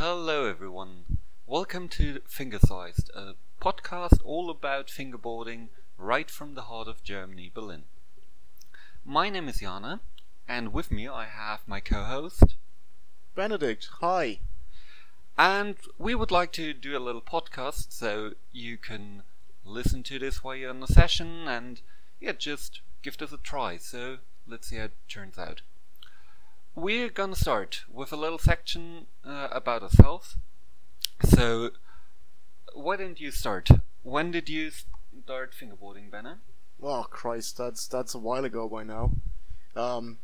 Hello, everyone. Welcome to Fingersized, a podcast all about fingerboarding right from the heart of Germany, Berlin. My name is Jana, and with me I have my co host, Benedict, hi. and we would like to do a little podcast so you can listen to this while you're in the session and yeah, just give this a try. So let's see how it turns out. We're gonna start with a little section uh, about ourselves. So, why didn't you start? When did you start fingerboarding, Benna? Oh Christ, that's that's a while ago by now. Um,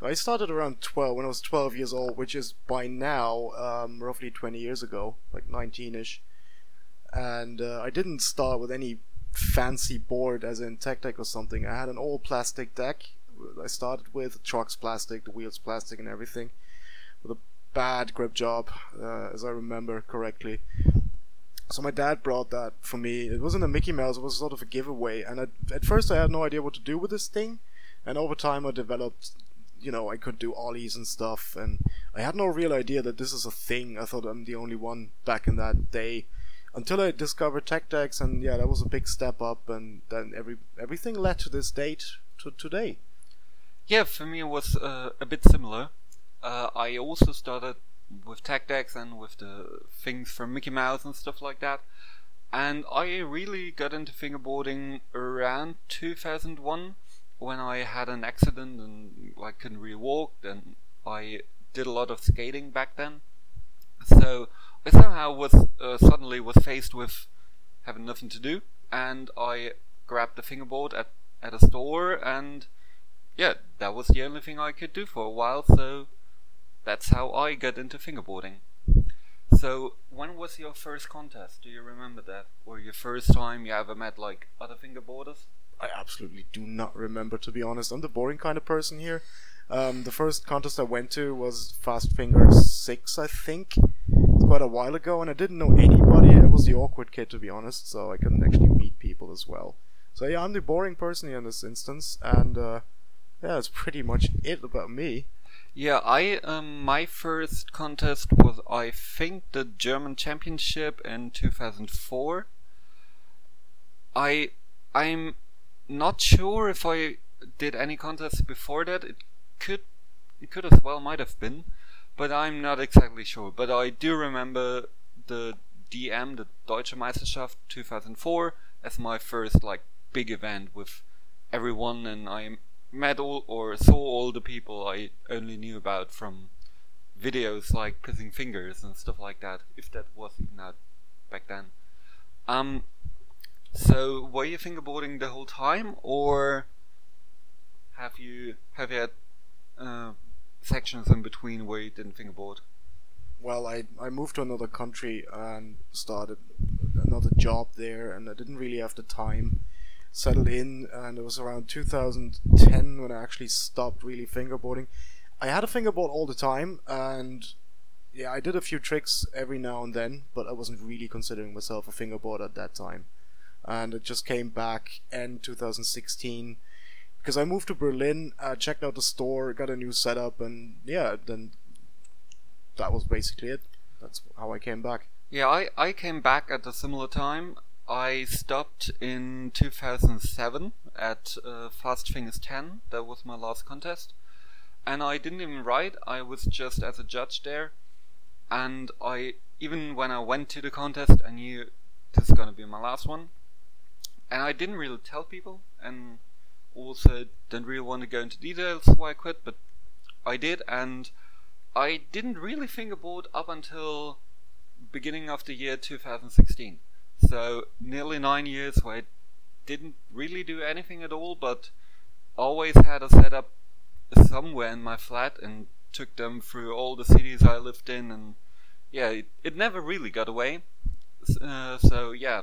I started around twelve when I was twelve years old, which is by now um, roughly twenty years ago, like nineteen-ish. And uh, I didn't start with any fancy board, as in Tech Deck or something. I had an all plastic deck. I started with trucks plastic, the wheels plastic, and everything, with a bad grip job, uh, as I remember correctly. So my dad brought that for me. It wasn't a Mickey Mouse; it was sort of a giveaway. And at, at first, I had no idea what to do with this thing. And over time, I developed, you know, I could do ollies and stuff. And I had no real idea that this is a thing. I thought I'm the only one back in that day, until I discovered tech decks. And yeah, that was a big step up. And then every everything led to this date to today. Yeah, for me it was uh, a bit similar. Uh, I also started with tech decks and with the things from Mickey Mouse and stuff like that. And I really got into fingerboarding around 2001 when I had an accident and I couldn't really walk. And I did a lot of skating back then. So I somehow was uh, suddenly was faced with having nothing to do, and I grabbed the fingerboard at at a store and yeah, that was the only thing I could do for a while, so that's how I got into fingerboarding. So, when was your first contest? Do you remember that? Or your first time you ever met like other fingerboarders? I absolutely do not remember, to be honest. I'm the boring kind of person here. Um, the first contest I went to was Fast Finger 6, I think. It's quite a while ago, and I didn't know anybody. I was the awkward kid, to be honest, so I couldn't actually meet people as well. So, yeah, I'm the boring person here in this instance, and uh, yeah, that's pretty much it about me. Yeah, I um, my first contest was I think the German Championship in 2004. I I'm not sure if I did any contests before that. It could it could as well might have been, but I'm not exactly sure. But I do remember the DM, the Deutsche Meisterschaft 2004, as my first like big event with everyone, and I met all or saw all the people I only knew about from videos like Pissing Fingers and stuff like that, if that was even out back then. Um, so were you fingerboarding the whole time, or have you have you had uh, sections in between where you didn't fingerboard? Well, I I moved to another country and started another job there, and I didn't really have the time settled in, and it was around 2010 when I actually stopped really fingerboarding. I had a fingerboard all the time, and yeah, I did a few tricks every now and then, but I wasn't really considering myself a fingerboard at that time. And it just came back in 2016 because I moved to Berlin, uh, checked out the store, got a new setup, and yeah, then that was basically it. That's how I came back. Yeah, I, I came back at a similar time. I stopped in 2007 at uh, Fast Fingers 10. That was my last contest. And I didn't even write, I was just as a judge there. And I, even when I went to the contest, I knew this is gonna be my last one. And I didn't really tell people, and also didn't really want to go into details why I quit, but I did, and I didn't really think about up until beginning of the year 2016. So nearly nine years where I didn't really do anything at all, but always had a setup somewhere in my flat and took them through all the cities I lived in, and yeah, it, it never really got away. Uh, so yeah,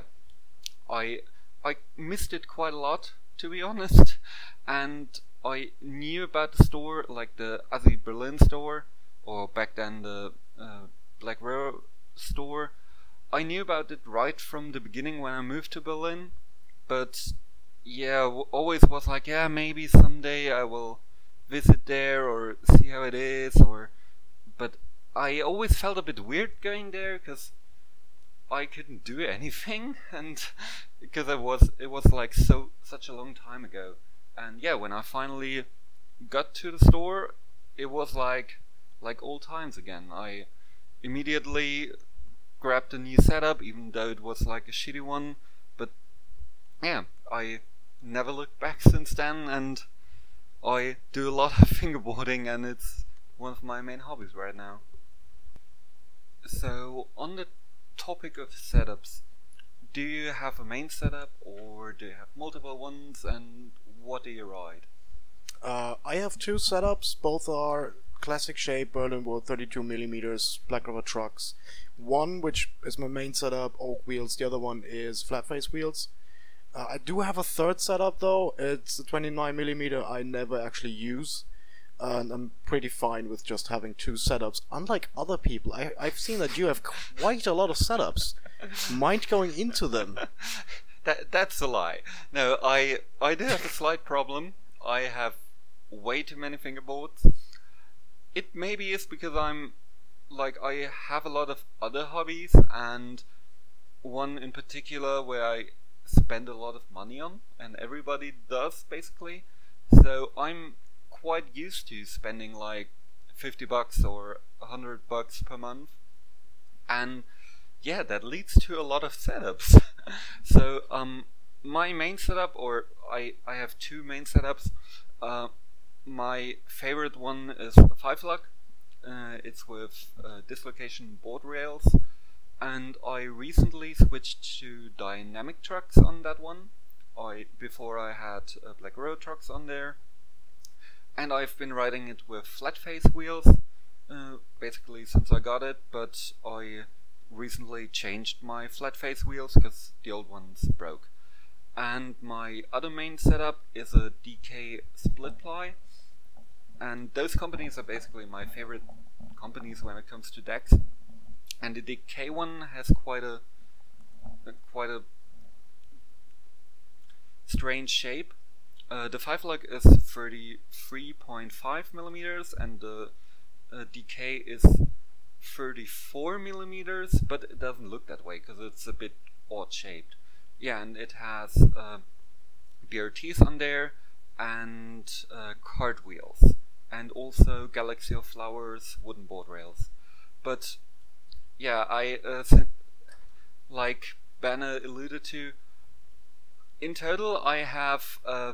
I I missed it quite a lot to be honest, and I knew about the store like the Asi Berlin store or back then the uh, Black River store I knew about it right from the beginning when I moved to Berlin, but yeah, always was like, yeah, maybe someday I will visit there or see how it is, or but I always felt a bit weird going there because I couldn't do anything, and because it was it was like so such a long time ago. And yeah, when I finally got to the store, it was like like old times again. I immediately grabbed a new setup, even though it was like a shitty one. But yeah, I never looked back since then, and I do a lot of fingerboarding, and it's one of my main hobbies right now. So, on the topic of setups, do you have a main setup or do you have multiple ones, and what do you ride? Uh, I have two setups. Both are classic shape Berlin wood 32 millimeters Black River trucks. One which is my main setup, oak wheels. The other one is flat face wheels. Uh, I do have a third setup though. It's a 29 millimeter. I never actually use, and I'm pretty fine with just having two setups. Unlike other people, I, I've seen that you have quite a lot of setups. Mind going into them? that that's a lie. No, I I do have a slight problem. I have way too many fingerboards. It maybe is because I'm like I have a lot of other hobbies and one in particular where I spend a lot of money on, and everybody does basically. So I'm quite used to spending like 50 bucks or 100 bucks per month, and yeah, that leads to a lot of setups. so um, my main setup, or I I have two main setups. Uh, my favorite one is the Five Lug. Uh, it's with uh, dislocation board rails and I recently switched to dynamic trucks on that one. I before I had uh, Black River trucks on there, and I've been riding it with flat face wheels, uh, basically since I got it. But I recently changed my flat face wheels because the old ones broke. And my other main setup is a DK split ply, and those companies are basically my favorite companies when it comes to decks and the DK one has quite a, quite a strange shape. Uh, the five lug is 33.5 millimeters, and the uh, DK is 34 millimeters, but it doesn't look that way because it's a bit odd shaped. Yeah, and it has uh, BRTs on there and uh, cart wheels, and also Galaxy of Flowers wooden board rails. But yeah, I uh, like Banner alluded to. In total, I have uh,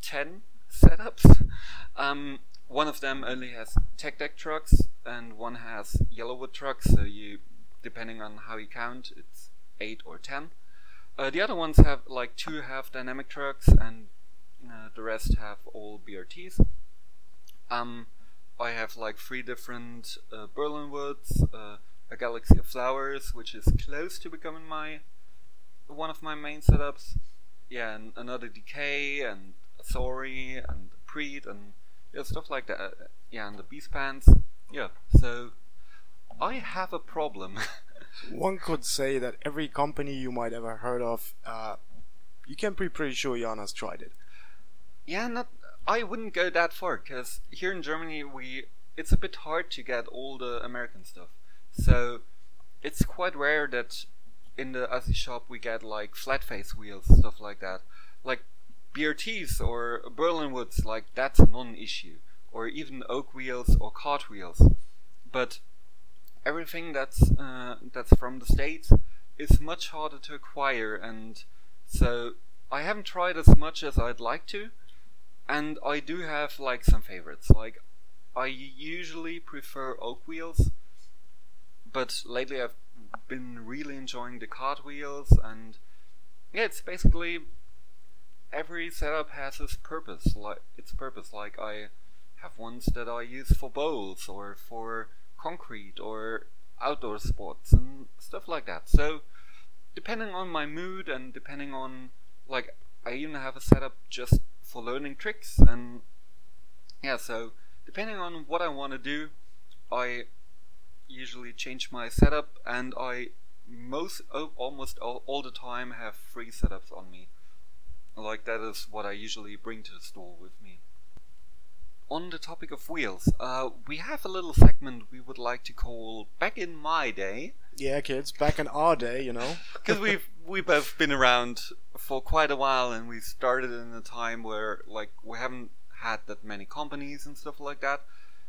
ten setups. Um, one of them only has tech deck trucks, and one has Yellowwood trucks. So you, depending on how you count, it's eight or ten. Uh, the other ones have like two have dynamic trucks, and uh, the rest have all BRTs. Um, I have like three different uh, Berlin woods, uh, a Galaxy of Flowers, which is close to becoming my one of my main setups. Yeah, and another DK and a Sorry and Preet and yeah, stuff like that. Yeah, and the Beast Pants. Yeah, so I have a problem. One could say that every company you might ever heard of, uh, you can be pretty sure Jan has tried it. Yeah, not. I wouldn't go that far because here in Germany we it's a bit hard to get all the American stuff. So it's quite rare that in the Aussie shop we get like flat face wheels, stuff like that. Like BRTs or Berlin woods, like that's a non-issue. Or even oak wheels or cart wheels. But everything that's uh, that's from the states is much harder to acquire, and so I haven't tried as much as I'd like to. And I do have like some favorites. Like I usually prefer oak wheels but lately I've been really enjoying the cartwheels and yeah, it's basically every setup has its purpose. Like its purpose. Like I have ones that I use for bowls or for concrete or outdoor sports and stuff like that. So depending on my mood and depending on like I even have a setup just for learning tricks and yeah, so depending on what I want to do, I usually change my setup, and I most almost all, all the time have three setups on me. Like that is what I usually bring to the store with me. on the topic of wheels, uh, we have a little segment we would like to call "Back in My Day." Yeah, kids, back in our day, you know. because we've we both been around for quite a while, and we started in a time where like we haven't had that many companies and stuff like that.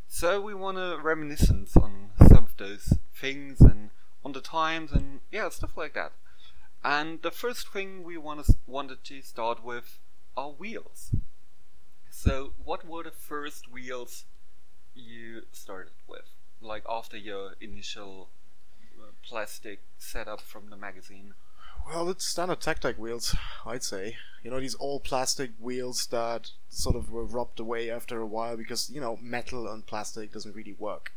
So we want to reminiscence on some of those things and on the times and yeah, stuff like that. And the first thing we want to, wanted to start with are wheels. So, what were the first wheels you started with? Like after your initial plastic setup from the magazine? Well, it's standard Tech wheels, I'd say. You know, these old plastic wheels that sort of were rubbed away after a while because, you know, metal and plastic doesn't really work.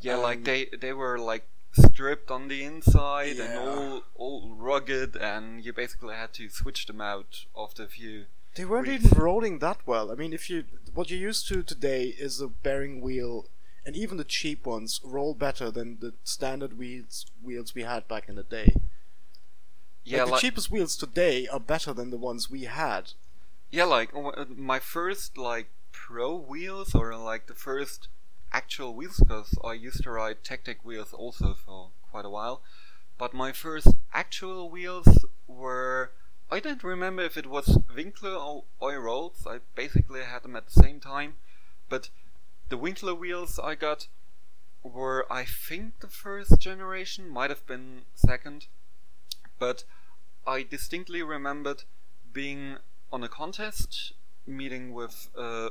Yeah, Um, like they they were like stripped on the inside and all all rugged, and you basically had to switch them out after a few. They weren't Weeks. even rolling that well. I mean, if you what you're used to today is a bearing wheel, and even the cheap ones roll better than the standard wheels wheels we had back in the day. Yeah, like, the like cheapest wheels today are better than the ones we had. yeah, like uh, my first like pro wheels or like the first actual wheels because I used to ride Tech wheels also for quite a while. But my first actual wheels were I don't remember if it was Winkler or Oirolds. I basically had them at the same time, but the Winkler wheels I got were I think the first generation, might have been second, but I distinctly remembered being on a contest, meeting with uh,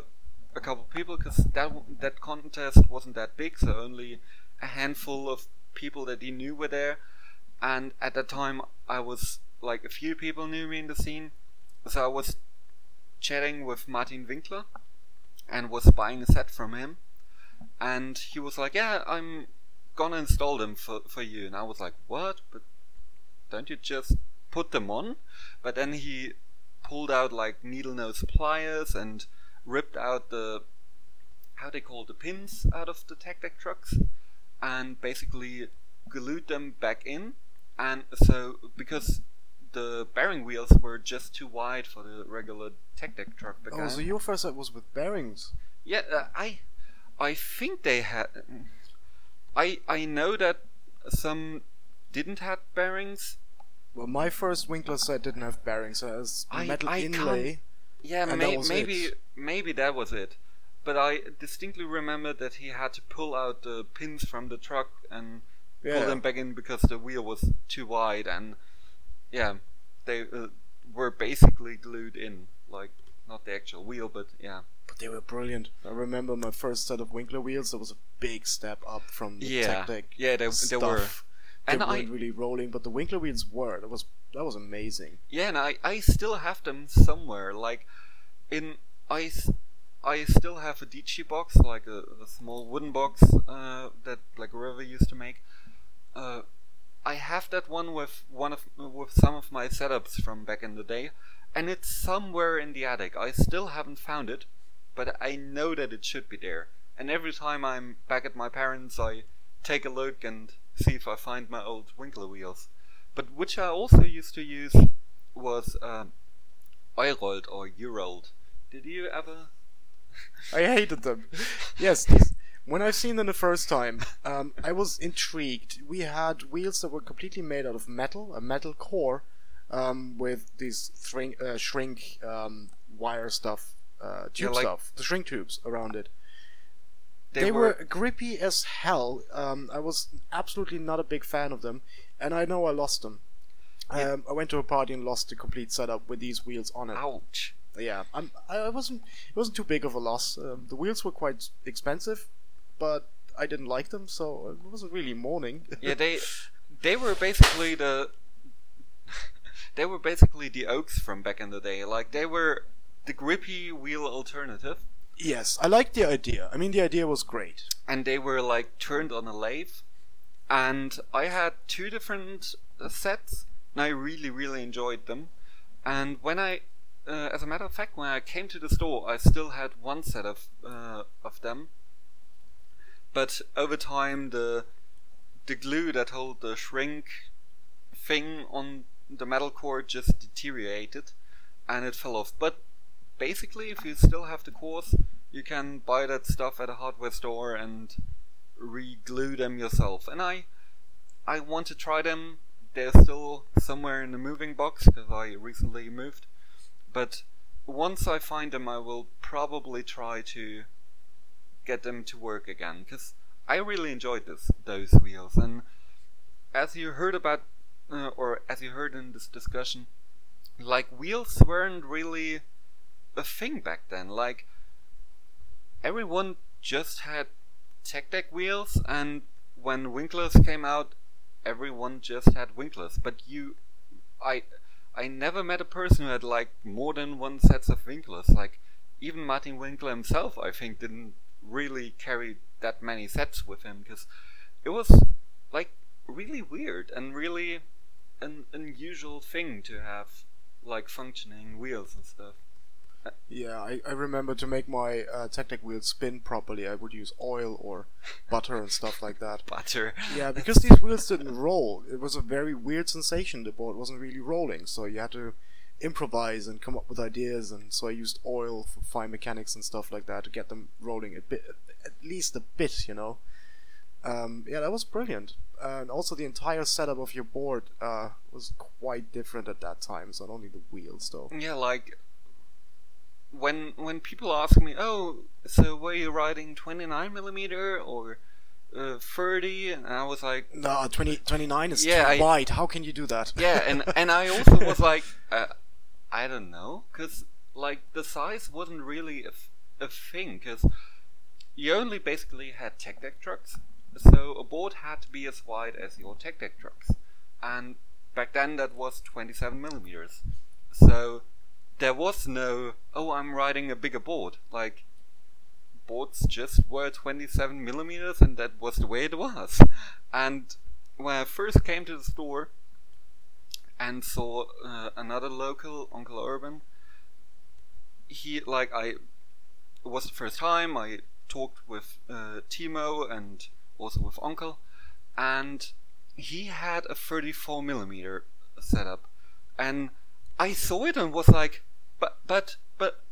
a couple of people because that that contest wasn't that big, so only a handful of people that he knew were there, and at that time I was like a few people knew me in the scene, so I was chatting with Martin Winkler and was buying a set from him, and he was like, "Yeah, I'm gonna install them for for you," and I was like, "What? But don't you just put them on?" But then he pulled out like needle nose pliers and ripped out the how they call the pins out of the tech deck trucks and basically glued them back in and so because the bearing wheels were just too wide for the regular tech deck truck Oh, so your first set was with bearings. Yeah, uh, I, I think they had. I I know that some didn't have bearings. Well, my first Winkler set didn't have bearings. It has I- metal I inlay. Yeah, may, maybe it. maybe that was it. But I distinctly remember that he had to pull out the pins from the truck and pull them back in because the wheel was too wide and yeah, they uh, were basically glued in, like not the actual wheel, but yeah. But they were brilliant. I remember my first set of Winkler wheels. That was a big step up from the Yeah, Tech Deck yeah, they, they were. stuff. They And weren't really rolling, but the Winkler wheels were. That was that was amazing. Yeah, and I, I still have them somewhere. Like in I, I still have a Dici box, like a, a small wooden box uh, that like River used to make. Uh, I have that one with one of with some of my setups from back in the day, and it's somewhere in the attic. I still haven't found it, but I know that it should be there. And every time I'm back at my parents', I take a look and see if I find my old Winkler wheels. But which I also used to use was um, Eurold or Eurold. Did you ever? I hated them. yes, when I've seen them the first time, um, I was intrigued. We had wheels that were completely made out of metal, a metal core, um, with these shrink, uh, shrink um, wire stuff, uh, tube like- stuff, the shrink tubes around it. They, They, were, were, grippy as hell. Um, I was absolutely not a big fan of them, and I know I lost them. Yeah. Um, I went to a party and lost the complete setup with these wheels on it. ouch. Yeah, I'm, I I wasn't. It wasn't too big of a loss. Um, the wheels were quite expensive, but I didn't like them, so it wasn't really mourning. Yeah, they they were basically the they were basically the oaks from back in the day. Like they were the grippy wheel alternative, yes, I liked the idea. I mean, the idea was great. and they were like turned on a lathe. And I had two different uh, sets, and I really really enjoyed them. And when I, uh, as a matter of fact, when I came to the store, I still had one set of uh, of them. But over time, the the glue that held the shrink thing on the metal core just deteriorated, and it fell off. But basically, if you still have the cores, you can buy that stuff at a hardware store and re-glue them yourself. And I, I want to try them. They're still somewhere in the moving box because I recently moved. But once I find them, I will probably try to get them to work again because I really enjoyed this those wheels. And as you heard about, uh, or as you heard in this discussion, like wheels weren't really a thing back then. Like everyone just had tech deck wheels, and when winklers came out, everyone just had winklers But you, I, I never met a person who had like more than one sets of Winklers. Like even Martin Winkler himself, I think, didn't really carried that many sets with him because it was like really weird and really an unusual thing to have like functioning wheels and stuff. Yeah, I, I remember to make my uh, Technic wheel spin properly, I would use oil or butter and stuff like that. Butter. Yeah, because these wheels didn't roll. It was a very weird sensation. The board wasn't really rolling, so you had to improvise and come up with ideas. And so I used oil for fine mechanics and stuff like that to get them rolling a bit, at least a bit, you know. Um, yeah, that was brilliant. and also, the entire setup of your board uh, was quite different at that time. It's not only the wheels, though. Yeah, like when when people ask me, "Oh, so were you riding 29 millimeter or uh, 30?" and I was like, "No, 20, 29 is yeah, too I, wide. How can you do that?" yeah, and and I also was like, uh, I don't know, because like the size wasn't really a, a thing, because you only basically had tech deck trucks, so a board had to be as wide as your tech deck trucks, and back then that was 27 millimeters, so there was no, oh, I'm riding a bigger board. Like, boards just were 27 millimeters, and that was the way it was. And when I first came to the store and saw uh, another local, Uncle Urban, he, like, I, it was the first time I talked with uh, Timo and also with Uncle, and he had a 34 millimeter setup, and I saw it and was like, but but but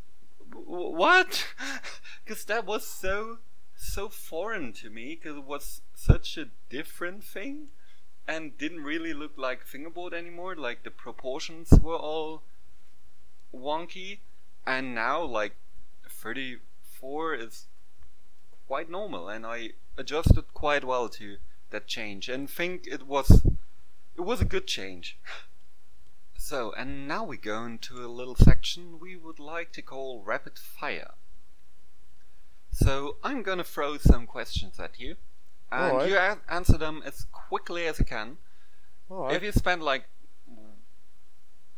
what? Because that was so so foreign to me because it was such a different thing and didn't really look like fingerboard anymore. Like the proportions were all wonky, and now like 34 is quite normal, and I adjusted quite well to that change and think it was it was a good change. So, and now we go into a little section we would like to call Rapid Fire. So, I'm gonna throw some questions at you, and Alright. you a- answer them as quickly as you can. Alright. If you spend like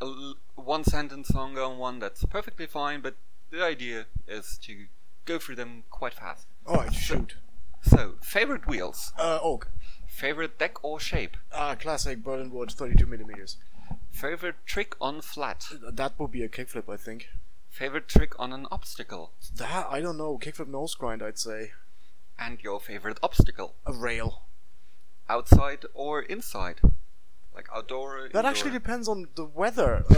a l- one sentence longer on one, that's perfectly fine, but the idea is to go through them quite fast. Alright, shoot. So, favorite wheels, Uh, oak. favorite deck or shape, Ah, classic Berlin wood, 32 millimeters. favorite trick on flat, That would be a kickflip, I think. favorite trick on an obstacle, That I don't know. Kickflip nose grind, I'd say. And your favorite obstacle, A rail. outside or inside, like outdoor. Or That actually depends on the weather.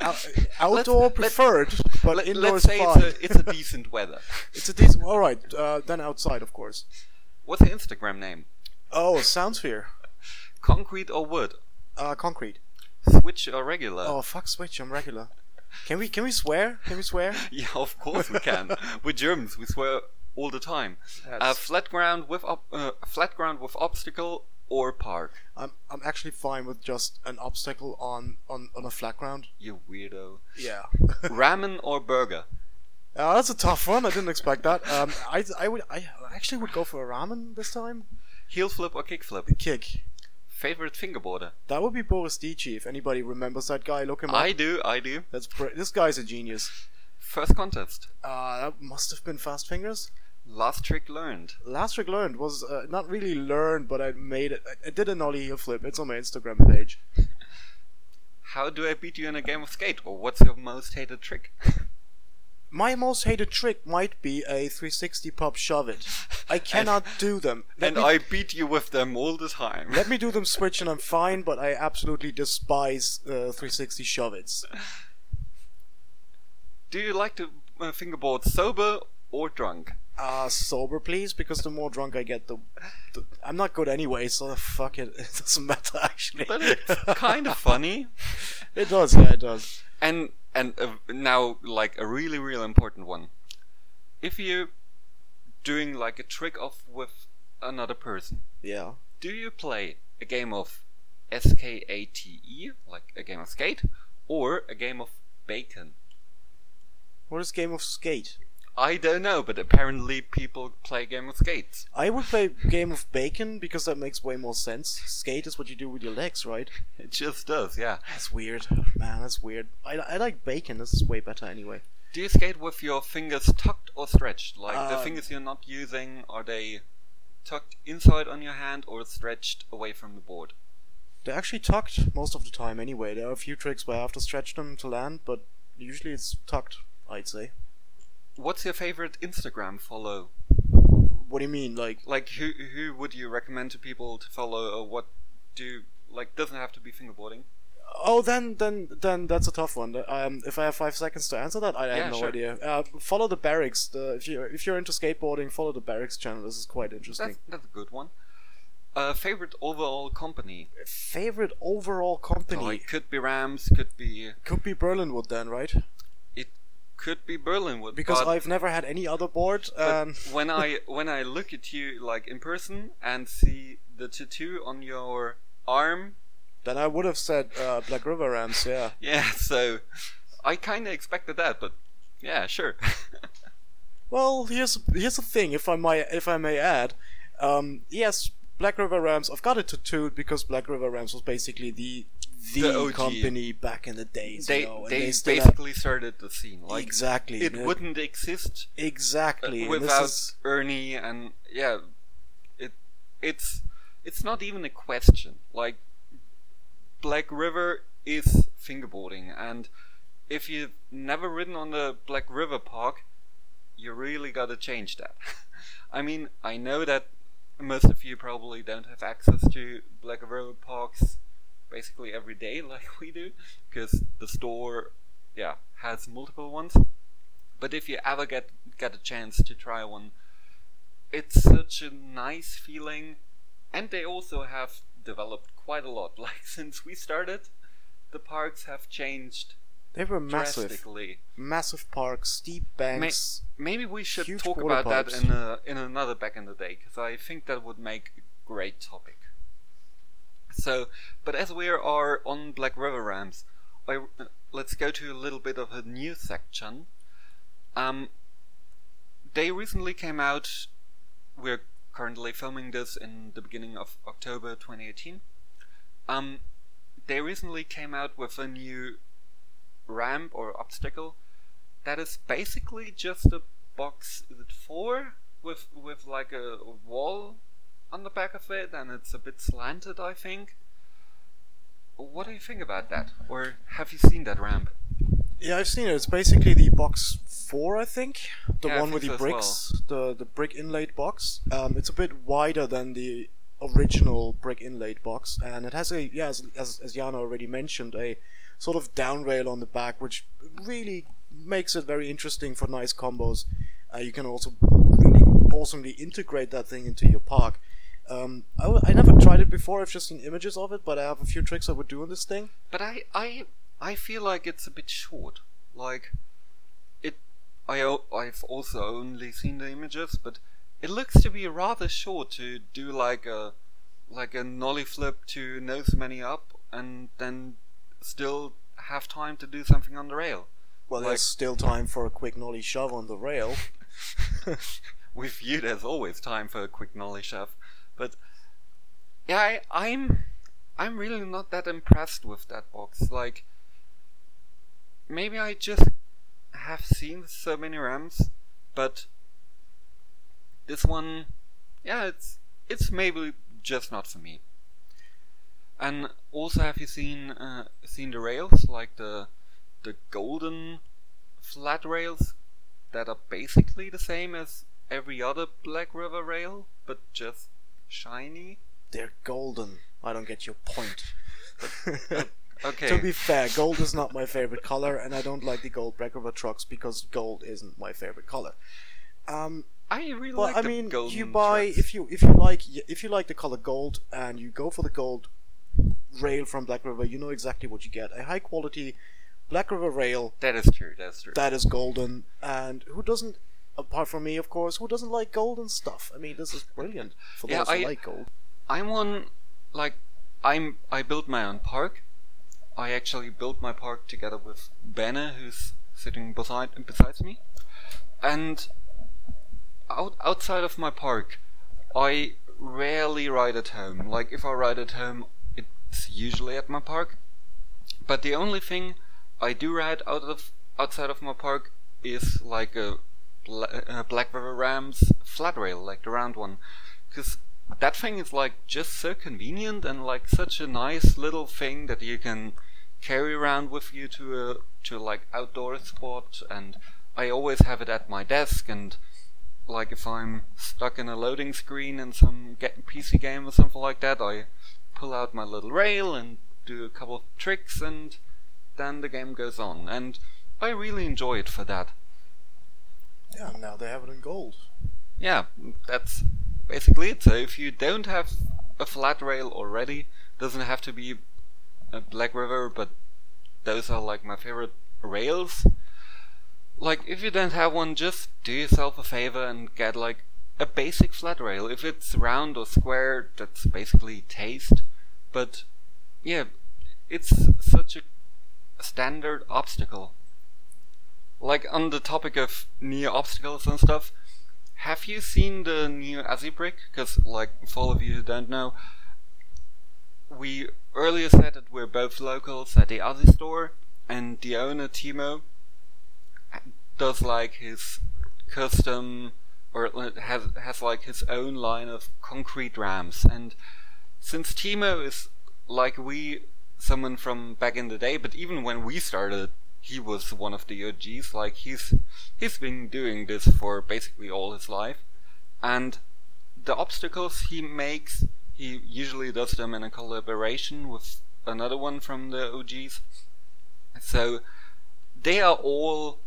Like out, outdoor let- preferred, but Let, indoor let's is say fine. it's a, it's a decent weather. It's a decent. All right, uh, then outside, of course. What's the Instagram name? Oh, Soundsphere. Concrete or wood? Uh, concrete. Switch or regular? Oh fuck, switch. I'm regular. Can we can we swear? Can we swear? Yeah, of course we can. We're Germans. We swear all the time. Uh, That's- flat ground with ob- uh, flat ground with obstacle or park. I'm I'm actually fine with just an obstacle on on on a flat ground. You weirdo. Yeah. Ramen or burger? Uh, that's a tough one. I didn't expect that. Um, I I would I actually would go for a ramen this time. Heel flip or kick flip? Kick. Favorite fingerboarder? That would be Boris Dici. If anybody remembers that guy, look him up. I do. I do. That's pr- this guy's a genius. First contest. Uh, that must have been Fast Fingers. Last trick learned. Last trick learned was uh, not really learned, but I made it. I, I did a nollie heel flip. It's on my Instagram page. How do I beat you in a game of skate? Or what's your most hated trick? My most hated trick might be a 360 pop shove it. I cannot do them. Let and me, I beat you with them all the time. let me do them switch and I'm fine, but I absolutely despise uh, 360 shove its. do you like to uh, fingerboard sober or drunk? Uh, sober, please, because the more drunk I get, the, the I'm not good anyway. So fuck it, it doesn't matter actually. But it's kind of funny. It does, yeah, it does. And and uh, now like a really really important one. If you're doing like a trick off with another person, Yeah. do you play a game of S K A T E like a game of skate or a game of bacon? What is Game of Skate? I don't know, but apparently people play game of skates. I would play Game of Bacon because that makes way more sense. Skate is what you do with your legs, right? It just does, yeah. That's weird, man. That's weird. I, I like bacon. This is way better anyway. Do you skate with your fingers tucked or stretched? Like the Uh, fingers you're not using, are they tucked inside on your hand or stretched away from the board? They're actually tucked most of the time anyway. There are a few tricks where I have to stretch them to land, but usually it's tucked. I'd say. What's your favorite Instagram follow? What do you mean, like? Like who who would you recommend to people to follow or what do you like doesn't have to be fingerboarding? Oh, then, then, then that's a tough one. Um, if I have five seconds to answer that, I Yeah, have no sure. idea. Uh, follow the Berrics. The, if you if you're into skateboarding, follow the Berrics channel. This is quite interesting. That's that's a good one. Uh, favorite overall company? Favorite overall company Like could be Rams, could be could be Berlinwood then, right? Could be Berlinwood. Because I've never had any other board. Um, when I when I look at you like in person and see the tattoo on your arm, then I would have said uh, Black River Ramps. Yeah. yeah, so I kind of expected that, but yeah, sure. Well, here's here's the thing. If I might, if I may add, um, yes, Black River Ramps. I've got it tattooed because Black River Ramps was basically the the, The company back in the days. they you know, they, have- basically started the scene. Like exactly. it yeah, wouldn't exist exactly uh, without is- Ernie and yeah, it it's it's not even a question. Like Black River is fingerboarding, and if you've never ridden on the Black River Park, you really gotta change that. I mean, I know that most of you probably don't have access to Black River Parks basically every day like we do, because the store, yeah, has multiple ones. But if you ever get get a chance to try one, it's such a nice feeling, and they also have developed quite a lot. Like since we started, the parks have changed they were massive, massive parks, steep banks. Maybe we should talk about that in a in another back in the day because I think that would make a great topic. So, but as we are on Black River Ramps, I, let's go to a little bit of a news section. Um, they recently came out. We're currently filming this in the beginning of October 2018. Um, they recently came out with a new ramp or obstacle that is basically just a box. Is it four with with like a wall on the back of it, and it's a bit slanted, I think. What do you think about that? Or have you seen that ramp? Yeah, I've seen it. It's basically the box four, I think, the Yeah, one with think the so as bricks, the the brick inlaid box. Um, it's a bit wider than the original brick inlaid box, and it has a yeah, as as, as Jana already mentioned, a sort of down rail on the back, which really makes it very interesting for nice combos. Uh, you can also really awesomely integrate that thing into your park. Um, I, w- I never tried it before. I've just seen images of it, but I have a few tricks I would do in this thing. But I I I feel like it's a bit short. Like it. I o- I've also only seen the images, but it looks to be rather short to do like a like a nollie flip to nose manny up and then still have time to do something on the rail. Well, Like- there's still time for a quick nollie shove on the rail. with you there's always time for a quick nollie shove but yeah I, i'm i'm really not that impressed with that box. Like maybe i just have seen so many rams but this one yeah it's it's maybe just not for me. And also have you seen uh, seen the rails? Like the the golden flat rails that are basically the same as every other Black River rail, but just shiny. They're golden. I don't get your point. Okay. to be fair, gold is not my favorite color, and I don't like the gold Black River trucks because gold isn't my favorite color. Um, I really well, like I mean, you buy threads. if you if you like if you like the color gold and you go for the gold rail from Black River, you know exactly what you get: a high quality Black River rail That is true. That's true. that is golden. And who doesn't, apart from me, of course, who doesn't like golden stuff? I mean, this is brilliant for Yeah, those who I- like gold. I'm on, like I'm I built my own park. I actually built my park together with Benne, who's sitting beside besides me, and out, outside of my park, I rarely ride at home. Like if I ride at home, it's usually at my park. But the only thing I do ride out of outside of my park is like a, Bla- a Black River Ramps flat rail, like the round one, because that thing is like just so convenient and like such a nice little thing that you can carry around with you to a to like outdoor spot. And I always have it at my desk. And like if I'm stuck in a loading screen in some PC game or something like that I pull out my little rail and do a couple of tricks and then the game goes on. And I really enjoy it for that Yeah, now they have it in gold. yeah, that's basically it. So if you don't have a flat rail already, doesn't have to be a Black River, but those are like my favorite rails. Like if you don't have one, just do yourself a favor and get like a basic flat rail. If it's round or square, that's basically taste. But yeah, it's such a standard obstacle. Like on the topic of near obstacles and stuff, have you seen the new Azzy brick? Because, like, for all of you who don't know, we earlier said that we're both locals at the Azzy store, and the owner, Timo, does like his custom, or has, has like his own line of concrete rams. And since Timo is like we, someone from back in the day, but even when we started, he was one of the OGs. Like he's he's been doing this for basically all his life, and the obstacles he makes, he usually does them in a collaboration with another one from the OGs. So they are all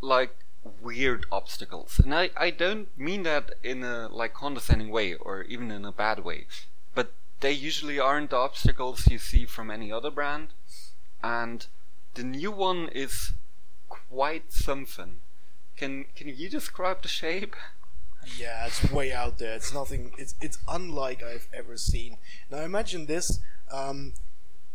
like weird obstacles, and I I don't mean that in a like condescending way or even in a bad way, but they usually aren't the obstacles you see from any other brand, and the new one is quite something. Can can you describe the shape? Yeah, it's way out there. It's nothing. It's it's unlike I've ever seen. Now imagine this. Um,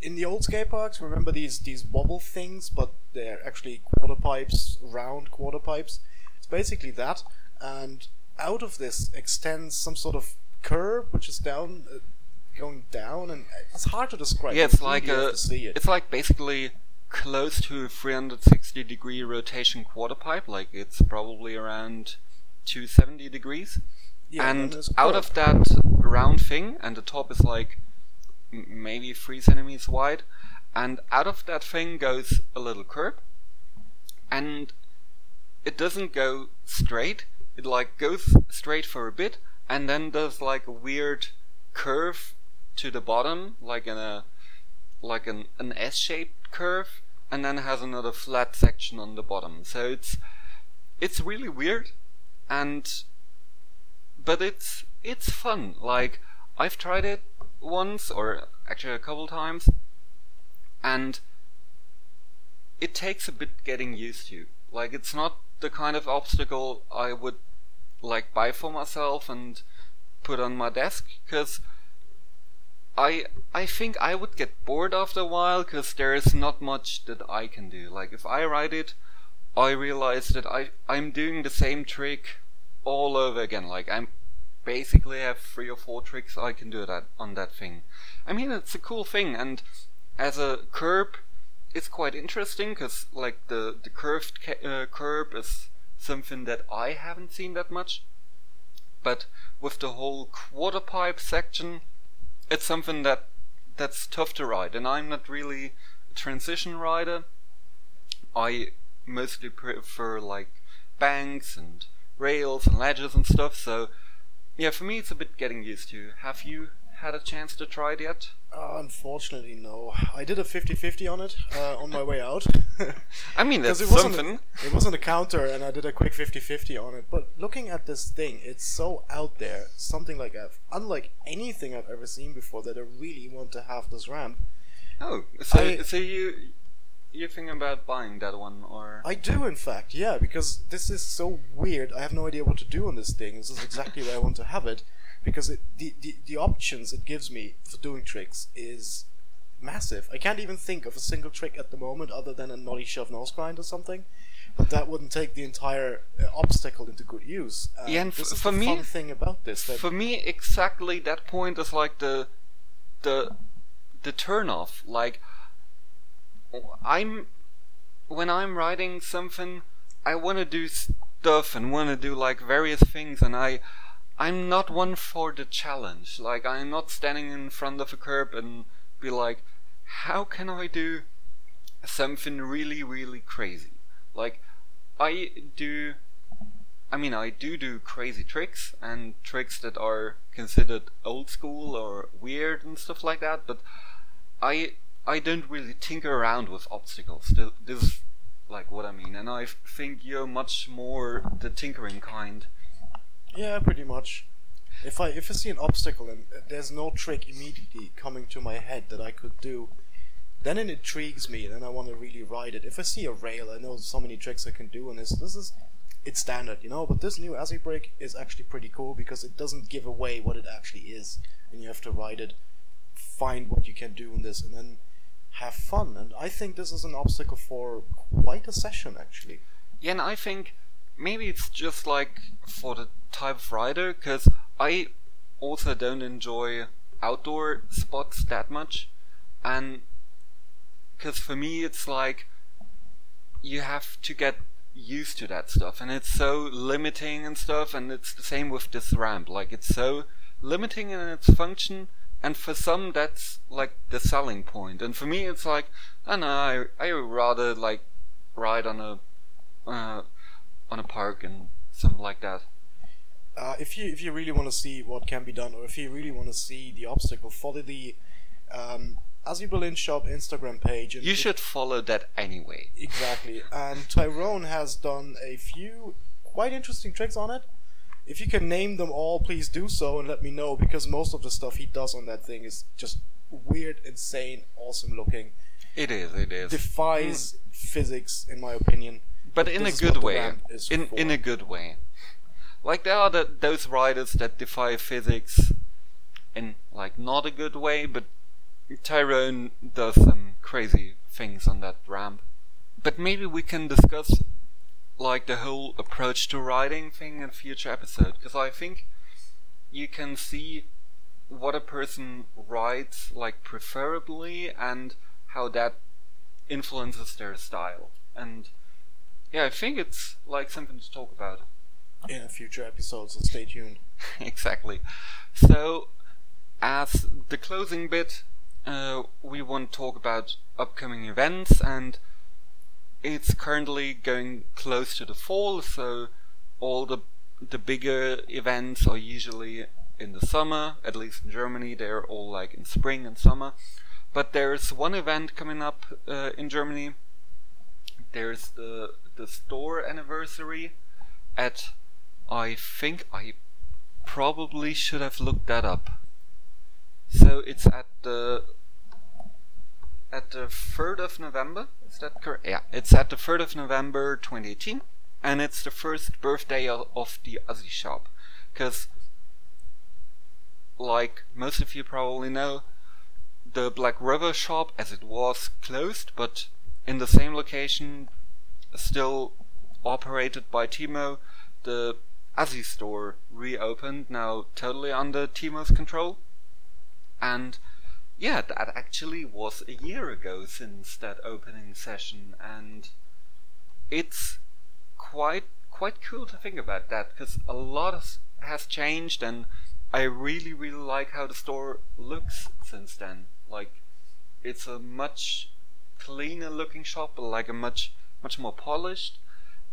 in the old skate parks, remember these these wobble things, but they're actually quarter pipes, round quarter pipes. It's basically that, and out of this extends some sort of curve, which is down, uh, going down, and it's hard to describe. yeah, it's like a see it. it's like basically close to a 360 degree rotation quarter pipe. Like it's probably around 270 degrees. Yeah, and out of that round thing, and the top is like m- maybe three centimeters wide, and out of that thing goes a little curb, and it doesn't go straight. It like goes straight for a bit, and then does like a weird curve to the bottom, like in a like an an S-shaped curve, and then has another flat section on the bottom. So it's it's really weird, and but it's it's fun. Like I've tried it once, or actually a couple times, and it takes a bit getting used to. Like it's not the kind of obstacle I would like buy for myself and put on my desk because I I think I would get bored after a while because there is not much that I can do. Like if I ride it, I realize that I I'm doing the same trick all over again. Like I'm basically have three or four tricks I can do that on that thing. I mean it's a cool thing and as a curb it's quite interesting because like the the curved ca- uh, curb is something that I haven't seen that much. But with the whole quarter pipe section, it's something that that's tough to ride, and I'm not really a transition rider. I mostly prefer like banks and rails and ledges and stuff. So yeah, for me it's a bit getting used to. Have you had a chance to try it yet? Uh, unfortunately, no. I did a 50-50 on it uh, on my way out. I mean, that's it wasn't something. A, it wasn't a counter, and I did a quick 50-50 on it. But looking at this thing, it's so out there. Something like I've, unlike anything I've ever seen before, that I really want to have this ramp. Oh, so I- so you you thinking about buying that one or? I do, in fact, yeah, because this is so weird. I have no idea what to do on this thing. This is exactly where I want to have it, because it, the, the the options it gives me for doing tricks is massive. I can't even think of a single trick at the moment other than a nollie shove nose grind or something. But that wouldn't take the entire uh, obstacle into good use. And Yeah, and this f- is for the me- fun thing about this. That For me, exactly that point is like the the the turn off. Like I'm when I'm writing something, I want to do stuff and want to do like various things, and I I'm not one for the challenge. Like I'm not standing in front of a curb and be like, how can I do something really really crazy? Like I do I mean, I do do crazy tricks and tricks that are considered old school or weird and stuff like that, but I I don't really tinker around with obstacles. This is like what I mean, and I think you're much more the tinkering kind. Yeah, pretty much. If I if I see an obstacle and uh, there's no trick immediately coming to my head that I could do, then it intrigues me, and then I want to really ride it. If I see a rail, I know so many tricks I can do, and this this is it's standard, you know. But this new Azzy break is actually pretty cool because it doesn't give away what it actually is, and you have to ride it, find what you can do in this, and then have fun. And I think this is an obstacle for quite a session actually. Yeah, and I think maybe it's just like for the type of rider, because I also don't enjoy outdoor spots that much, and because for me it's like you have to get used to that stuff, and it's so limiting and stuff, and it's the same with this ramp. Like it's so limiting in its function, and for some that's like the selling point, and for me it's like I know, I I rather like ride on a uh, on a park and something like that. uh, if you if you really want to see what can be done, or if you really want to see the obstacle, follow the um, Berlin Shop Instagram page. And You it- should follow that anyway. exactly. And Tyrone has done a few quite interesting tricks on it. If you can name them all, please do so and let me know because most of the stuff he does on that thing is just weird, insane, awesome looking. It is, it is. Defies physics, in my opinion. But in a good way. In for. in a good way. Like there are the, those riders that defy physics in like not a good way, but Tyrone does some crazy things on that ramp. But maybe we can discuss like the whole approach to riding thing in future episode because I think you can see what a person rides like preferably and how that influences their style. And yeah, I think it's like something to talk about. In a future episode, so stay tuned. exactly. So, as the closing bit, uh, we want to talk about upcoming events, and it's currently going close to the fall, so all the the bigger events are usually in the summer. At least in Germany, they're all like in spring and summer. But there's one event coming up uh, in Germany. There's the the store anniversary at I think I probably should have looked that up. So it's at the at the third of November. Is that correct? Yeah, it's at the third of November, 2018, and it's the first birthday of, of the Aussie shop. Because, like most of you probably know, the Black River shop, as it was, closed, but in the same location, still operated by Timo, the Aussie store reopened, now totally under Timo's control. And yeah, that actually was a year ago since that opening session, and it's quite quite cool to think about that because a lot has changed, and I really really like how the store looks since then. Like, it's a much cleaner looking shop, like a much much more polished,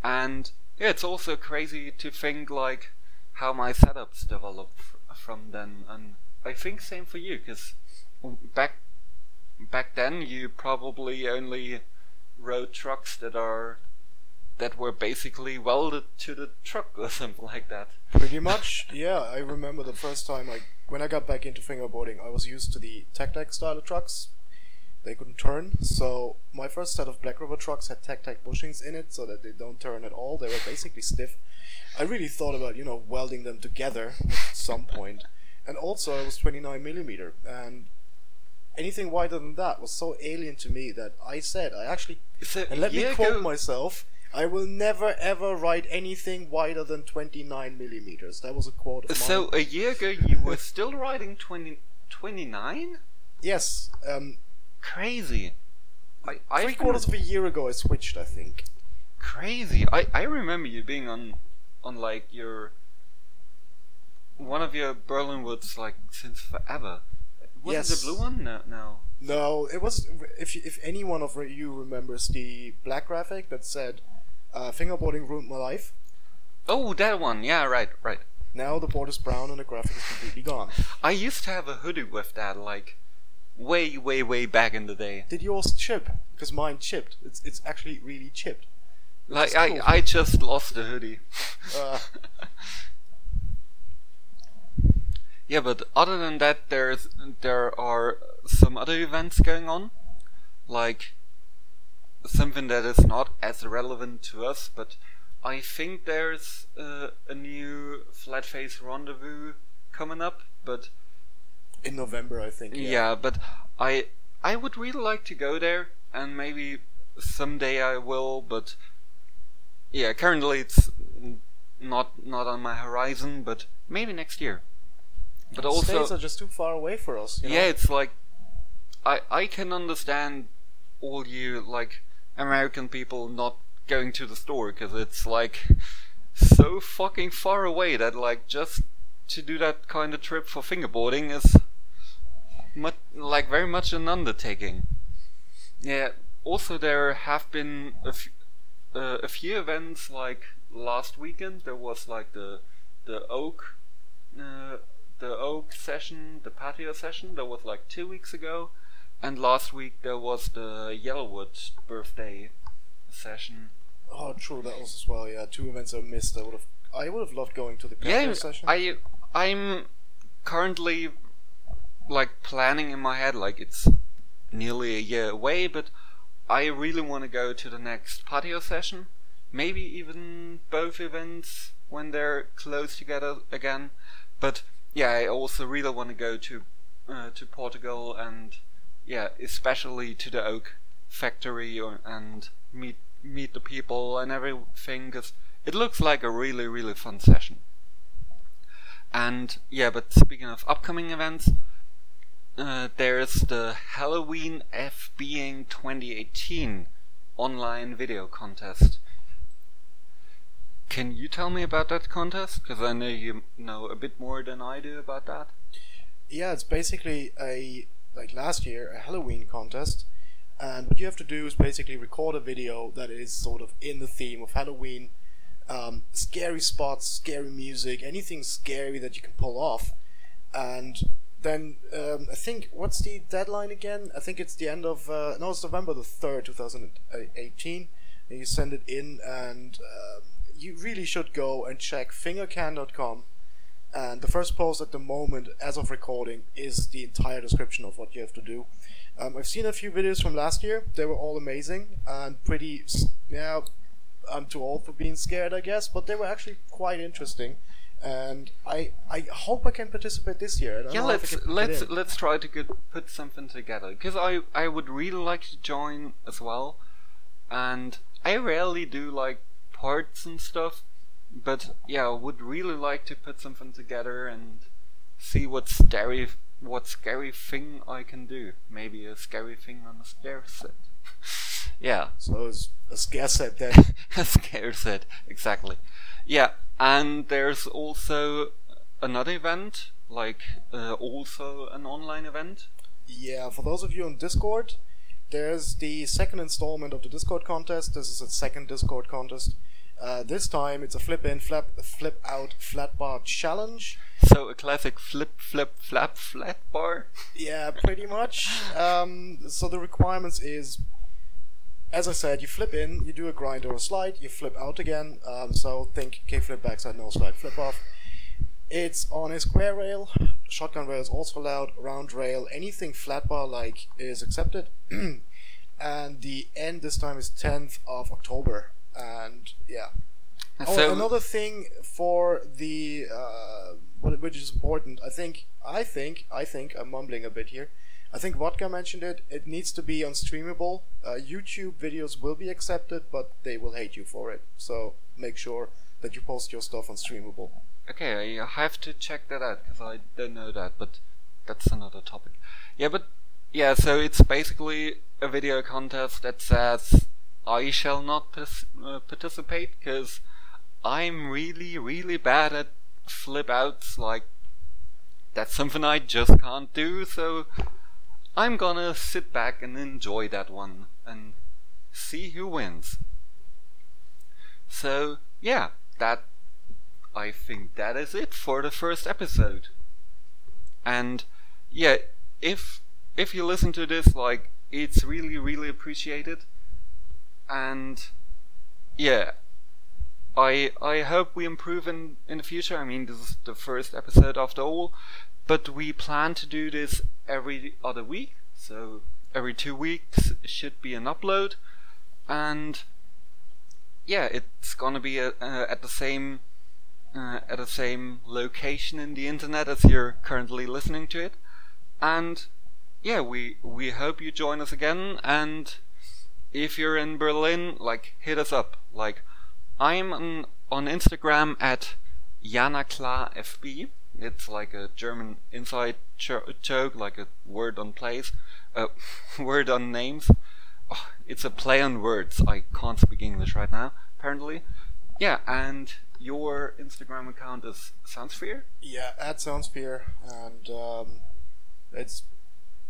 and yeah, it's also crazy to think like how my setups developed f- from then, and I think same for you, because back back then you probably only rode trucks that are that were basically welded to the truck or something like that. Pretty much, yeah. I remember the first time, like when I got back into fingerboarding, I was used to the Tech Deck style of trucks. They couldn't turn, so my first set of Black River trucks had Deck bushings in it, so that they don't turn at all. They were basically stiff. I really thought about you know welding them together at some point. and also I was 29 millimeter, and anything wider than that was so alien to me that I said I actually So and let me quote ago- myself. I will never ever write anything wider than 29 millimeters. That was a quote of mine. So a year ago you were still riding 20, 29? yes, um, Crazy. I, I three quarters of a year ago I switched. I think. crazy. I, I remember you being on on like your one of your Berlinwoods like since forever. Was it the blue one? No, no. No, it was. If you- if any one of you remembers the black graphic that said, uh, "Fingerboarding ruined my life." Oh, that one. Yeah, right, right. Now the board is brown and the graphic is completely gone. I used to have a hoodie with that, like way, way, way back in the day. Did yours chip? Because mine chipped. It's it's actually really chipped. Like is I, cool. I just lost the hoodie. Uh, Yeah, but other than that, there's there are some other events going on, like something that is not as relevant to us. But I think there's uh, a new flat face rendezvous coming up. But in November, I think. yeah. but I I would really like to go there, and maybe someday I will. But yeah, currently it's not not on my horizon. But maybe next year. But also, States are just too far away for us. You know? yeah, it's like I I can understand all you like American people not going to the store because it's like so fucking far away that like just to do that kind of trip for fingerboarding is much like very much an undertaking. Yeah. Also, there have been a f- uh, a few events like last weekend. There was like the the oak uh, the oak session, the patio session. That was like two weeks ago, and last week there was the Yellowwood birthday session. Oh, true. That was as well. Yeah, two events I missed. I would have. I would have loved going to the patio yeah, session. I I'm currently like planning in my head like it's nearly a year away, but I really want to go to the next patio session. Maybe even both events when they're close together again. But yeah, I also really want to go to uh, to Portugal and yeah, especially to the oak factory or, and meet meet the people and everything because it looks like a really really fun session. And yeah, but speaking of upcoming events, uh, there's the Halloween FBing 2018 online video contest. Can you tell me about that contest? Because I know you know a bit more than I do about that. yeah, it's basically a like last year a Halloween contest, and what you have to do is basically record a video that is sort of in the theme of Halloween, um, scary spots, scary music, anything scary that you can pull off, and then um, I think what's the deadline again? I think it's the end of uh, no, it's November the third, two thousand eighteen. You send it in, and um you really should go and check fingercan.com and the first post at the moment, as of recording, is the entire description of what you have to do. Um, I've seen a few videos from last year; they were all amazing and pretty. Yeah, I'm too old for being scared, I guess, but they were actually quite interesting. And I, I hope I can participate this year. I don't yeah, know let's let's let's try to get, put something together because I I would really like to join as well, and I rarely do like parts and stuff, but yeah, I would really like to put something together and see what scary what scary thing I can do. Maybe a scary thing on a scare set. yeah. So it's a scare set then. a scare set, exactly. Yeah, and there's also another event, like uh, also an online event. Yeah, for those of you on Discord, there's the second installment of the Discord contest. This is a second Discord contest, Uh, this time it's a flip in, flap, flip out, flat bar challenge. So a classic flip, flip, flap, flat bar. Yeah, pretty much. Um, so the requirements is, as I said, you flip in, you do a grind or a slide, you flip out again. Um, so think K flip backside, noseslide, flip off. It's on a square rail. Shotgun rail is also allowed. Round rail, anything flat bar like is accepted. and the end this time is 10th of October. And yeah. Oh, So another thing for the uh, which is important. I think. I think. I think. I'm mumbling a bit here. I think Vodka mentioned it. It needs to be on Streamable. Uh, YouTube videos will be accepted, but they will hate you for it. So make sure that you post your stuff on streamable. Okay, I have to check that out because I don't know that, but that's another topic. Yeah, but yeah, so it's basically a video contest that says I shall not uh, participate because I'm really, really bad at flip outs. Like, that's something I just can't do, so I'm gonna sit back and enjoy that one and see who wins. So, yeah, that I think that is it for the first episode. And yeah, if if you listen to this, like it's really really appreciated. And yeah, I I hope we improve in in the future. I mean, this is the first episode after all, but we plan to do this every other week. So every two weeks should be an upload, and yeah, it's gonna be uh uh, at the same uh, at the same location in the internet as you're currently listening to it. And yeah, we we hope you join us again. And if you're in Berlin, like hit us up. Like I'm on, on Instagram at JanaKlarFB. It's like a German inside joke, like a word on place, a word on names. Oh, it's a play on words. I can't speak English right now, apparently. Yeah, and your Instagram account is Soundsphere? Yeah, at Soundsphere, and um, it's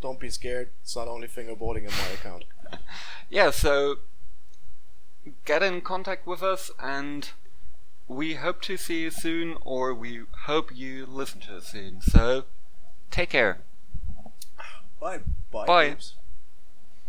don't be scared. It's not only fingerboarding in my account. Yeah, so get in contact with us and we hope to see you soon or we hope you listen to us soon. So take care. Bye. Bye. Bye.